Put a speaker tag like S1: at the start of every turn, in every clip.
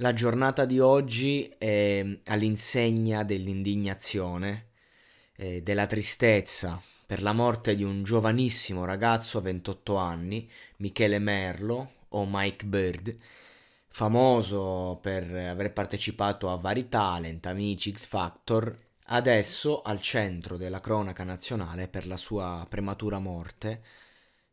S1: La giornata di oggi è all'insegna dell'indignazione, eh, della tristezza per la morte di un giovanissimo ragazzo a 28 anni, Michele Merlo o Mike Bird, famoso per aver partecipato a vari talent, amici, X Factor, adesso al centro della cronaca nazionale per la sua prematura morte,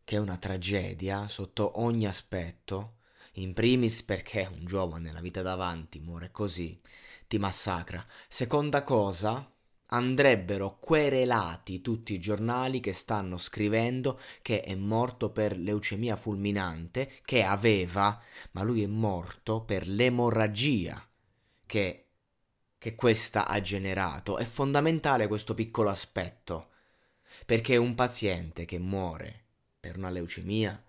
S1: che è una tragedia sotto ogni aspetto in primis perché un giovane, la vita davanti, muore così, ti massacra. Seconda cosa, andrebbero querelati tutti i giornali che stanno scrivendo che è morto per leucemia fulminante, che aveva, ma lui è morto per l'emorragia che, che questa ha generato. È fondamentale questo piccolo aspetto, perché un paziente che muore per una leucemia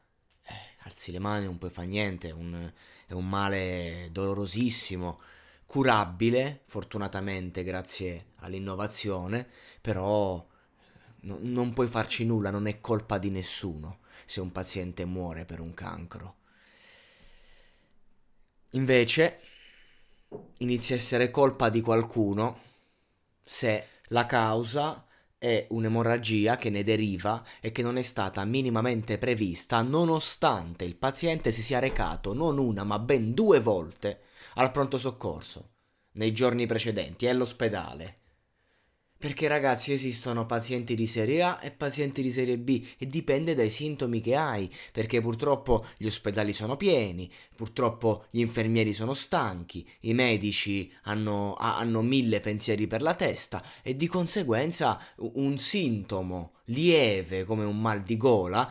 S1: alzi le mani, non puoi fare niente, è un, è un male dolorosissimo, curabile, fortunatamente grazie all'innovazione, però no, non puoi farci nulla, non è colpa di nessuno se un paziente muore per un cancro. Invece inizia a essere colpa di qualcuno se la causa è un'emorragia che ne deriva e che non è stata minimamente prevista nonostante il paziente si sia recato non una ma ben due volte al pronto soccorso nei giorni precedenti e all'ospedale perché ragazzi esistono pazienti di serie A e pazienti di serie B e dipende dai sintomi che hai, perché purtroppo gli ospedali sono pieni, purtroppo gli infermieri sono stanchi, i medici hanno, hanno mille pensieri per la testa e di conseguenza un sintomo lieve come un mal di gola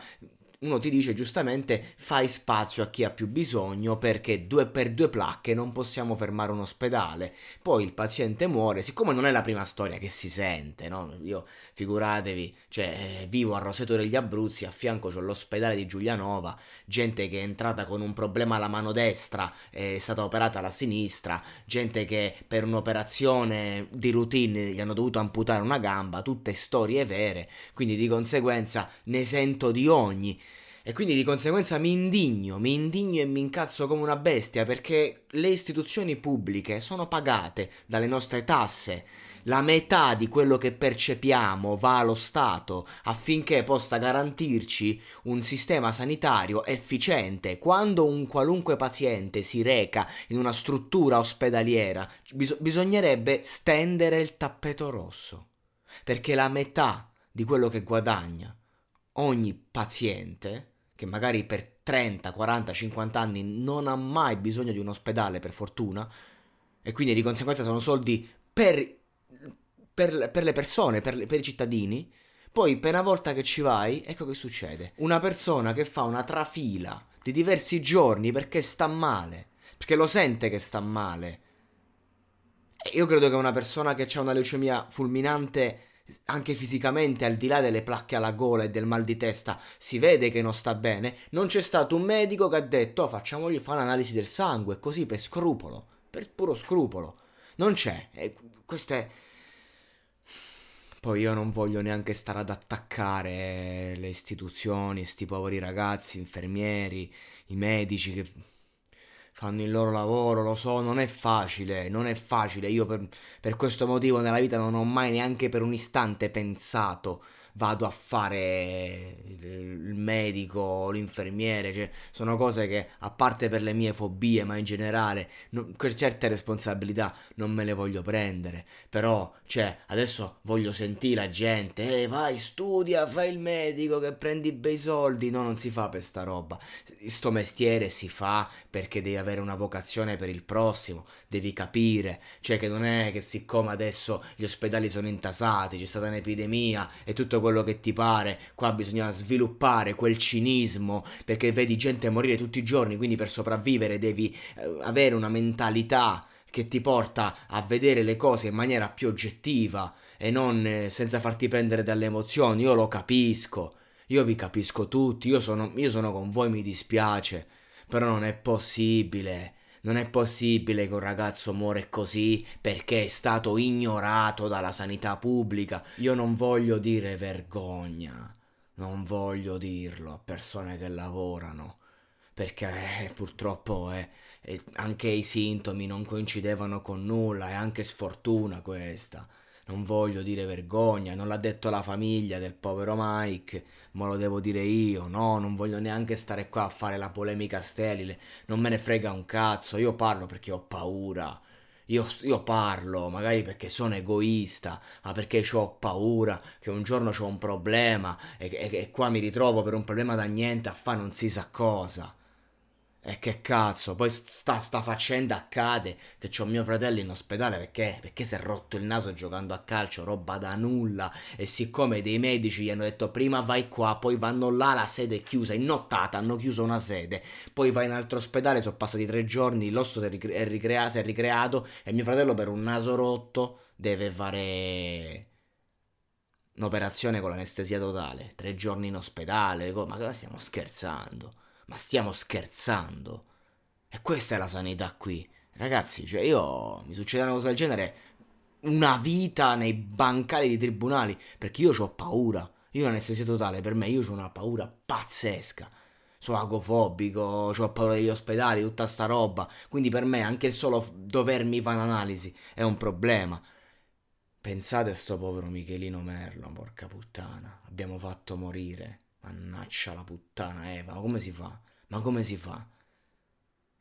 S1: uno ti dice giustamente fai spazio a chi ha più bisogno perché due per due placche non possiamo fermare un ospedale. Poi il paziente muore, siccome non è la prima storia che si sente, no? Io figuratevi, cioè eh, vivo a Roseto degli Abruzzi, a fianco c'ho l'ospedale di Giulianova, gente che è entrata con un problema alla mano destra, è stata operata alla sinistra, gente che per un'operazione di routine gli hanno dovuto amputare una gamba, tutte storie vere, quindi di conseguenza ne sento di ogni e quindi di conseguenza mi indigno, mi indigno e mi incazzo come una bestia perché le istituzioni pubbliche sono pagate dalle nostre tasse. La metà di quello che percepiamo va allo Stato affinché possa garantirci un sistema sanitario efficiente. Quando un qualunque paziente si reca in una struttura ospedaliera, bis- bisognerebbe stendere il tappeto rosso. Perché la metà di quello che guadagna ogni paziente che magari per 30, 40, 50 anni non ha mai bisogno di un ospedale per fortuna e quindi di conseguenza sono soldi per, per, per le persone, per, per i cittadini, poi una volta che ci vai, ecco che succede. Una persona che fa una trafila di diversi giorni perché sta male, perché lo sente che sta male. E io credo che una persona che ha una leucemia fulminante anche fisicamente, al di là delle placche alla gola e del mal di testa, si vede che non sta bene, non c'è stato un medico che ha detto oh, facciamogli fare un'analisi del sangue, così per scrupolo, per puro scrupolo. Non c'è. E questo è... Poi io non voglio neanche stare ad attaccare le istituzioni, sti poveri ragazzi, infermieri, i medici che fanno il loro lavoro, lo so, non è facile, non è facile. Io per, per, questo motivo nella vita non ho mai neanche per un istante pensato vado a fare il medico, l'infermiere, cioè, sono cose che a parte per le mie fobie, ma in generale, non, certe responsabilità non me le voglio prendere, però, cioè, adesso voglio sentire la gente, eh, vai, studia, fai il medico che prendi bei soldi, no, non si fa per sta roba, sto mestiere si fa perché devi avere una vocazione per il prossimo, devi capire, cioè che non è che siccome adesso gli ospedali sono intasati, c'è stata un'epidemia e tutto quello che ti pare, qua bisogna sviluppare quel cinismo perché vedi gente morire tutti i giorni, quindi per sopravvivere devi eh, avere una mentalità che ti porta a vedere le cose in maniera più oggettiva e non eh, senza farti prendere dalle emozioni. Io lo capisco, io vi capisco tutti, io sono, io sono con voi, mi dispiace, però non è possibile. Non è possibile che un ragazzo muore così perché è stato ignorato dalla sanità pubblica. Io non voglio dire vergogna, non voglio dirlo a persone che lavorano, perché eh, purtroppo eh, anche i sintomi non coincidevano con nulla, è anche sfortuna questa non voglio dire vergogna, non l'ha detto la famiglia del povero Mike, ma lo devo dire io, no, non voglio neanche stare qua a fare la polemica sterile, non me ne frega un cazzo, io parlo perché ho paura. Io, io, parlo, magari perché sono egoista, ma perché ho paura che un giorno ho un problema e, e, e qua mi ritrovo per un problema da niente a fare non si sa cosa. E che cazzo, poi sta, sta faccenda accade che c'ho mio fratello in ospedale perché, perché si è rotto il naso giocando a calcio, roba da nulla. E siccome dei medici gli hanno detto prima vai qua, poi vanno là, la sede è chiusa, in nottata hanno chiuso una sede, poi vai in altro ospedale, sono passati tre giorni, l'osso si è, ricre- è, ricrea- si è ricreato e mio fratello per un naso rotto deve fare un'operazione con l'anestesia totale, tre giorni in ospedale, ma cosa stiamo scherzando? Ma stiamo scherzando? E questa è la sanità qui. Ragazzi, cioè io mi succede una cosa del genere una vita nei bancali di tribunali perché io ho paura. Io ho anestesia totale, per me io ho una paura pazzesca. Sono agofobico, ho paura degli ospedali, tutta sta roba. Quindi per me anche il solo dovermi fare un'analisi è un problema. Pensate a sto povero Michelino Merlo, porca puttana. Abbiamo fatto morire. Mannaccia la puttana Eva, ma come si fa? Ma come si fa?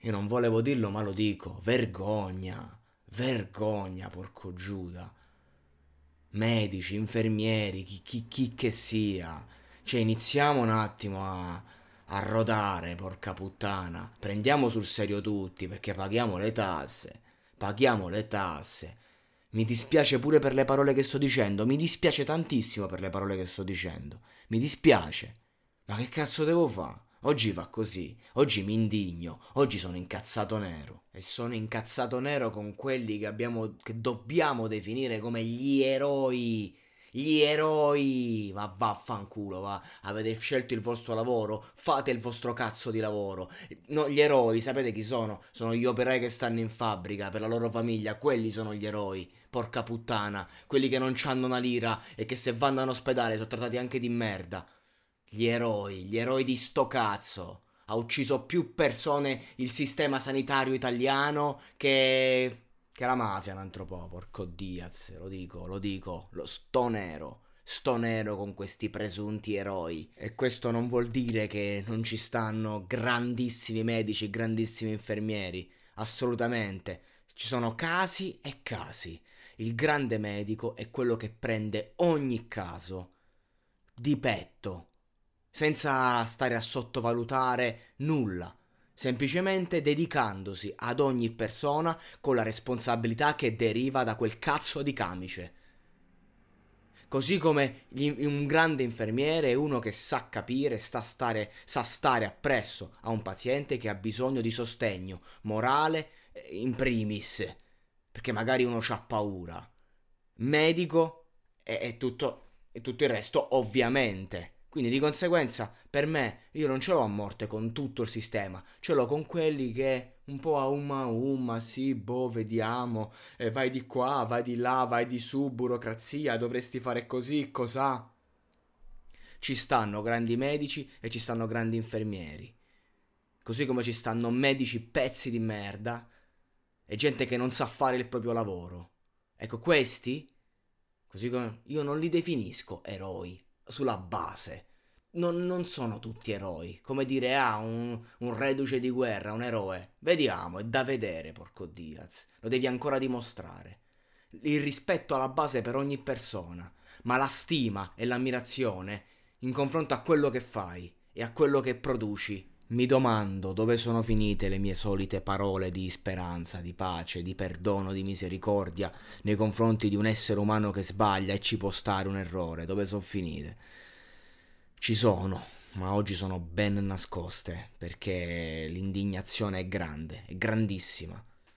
S1: Io non volevo dirlo, ma lo dico. Vergogna. Vergogna, porco Giuda. Medici, infermieri, chi, chi, chi che sia. Cioè, iniziamo un attimo a, a rodare, porca puttana. Prendiamo sul serio tutti, perché paghiamo le tasse. Paghiamo le tasse. Mi dispiace pure per le parole che sto dicendo. Mi dispiace tantissimo per le parole che sto dicendo. Mi dispiace. Ma che cazzo devo fare? Oggi va così, oggi mi indigno, oggi sono incazzato nero. E sono incazzato nero con quelli che abbiamo. che dobbiamo definire come gli eroi. Gli eroi! Ma vaffanculo, va. Avete scelto il vostro lavoro? Fate il vostro cazzo di lavoro. No, gli eroi, sapete chi sono? Sono gli operai che stanno in fabbrica per la loro famiglia. Quelli sono gli eroi. Porca puttana. Quelli che non hanno una lira e che se vanno all'ospedale sono trattati anche di merda. Gli eroi, gli eroi di sto cazzo. Ha ucciso più persone il sistema sanitario italiano che che la mafia un altro po', porco Diaz, lo dico, lo dico, lo sto nero. Sto nero con questi presunti eroi. E questo non vuol dire che non ci stanno grandissimi medici, grandissimi infermieri. Assolutamente. Ci sono casi e casi. Il grande medico è quello che prende ogni caso di petto, senza stare a sottovalutare nulla semplicemente dedicandosi ad ogni persona con la responsabilità che deriva da quel cazzo di camice. Così come un grande infermiere è uno che sa capire, sta stare, sa stare appresso a un paziente che ha bisogno di sostegno morale eh, in primis, perché magari uno ha paura. Medico e, tutto, e tutto il resto, ovviamente. Quindi di conseguenza per me io non ce l'ho a morte con tutto il sistema, ce l'ho con quelli che un po' a umma a umma, sì, boh, vediamo, eh, vai di qua, vai di là, vai di su, burocrazia, dovresti fare così, cos'ha? Ci stanno grandi medici e ci stanno grandi infermieri. Così come ci stanno medici pezzi di merda e gente che non sa fare il proprio lavoro. Ecco, questi, così come io non li definisco eroi, sulla base. Non, non, sono tutti eroi. Come dire, ah, un, un, reduce di guerra, un eroe. Vediamo, è da vedere, porco Diaz. Lo devi ancora dimostrare. Il rispetto alla base per ogni persona, ma la stima e l'ammirazione in confronto a quello che fai e a quello che produci Mi domando dove sono finite le mie solite parole di speranza, di pace, di perdono, di misericordia nei confronti di un essere umano che sbaglia e ci può stare un errore. Dove sono finite? Ci sono, ma oggi sono ben nascoste perché l'indignazione è grande, è grandissima.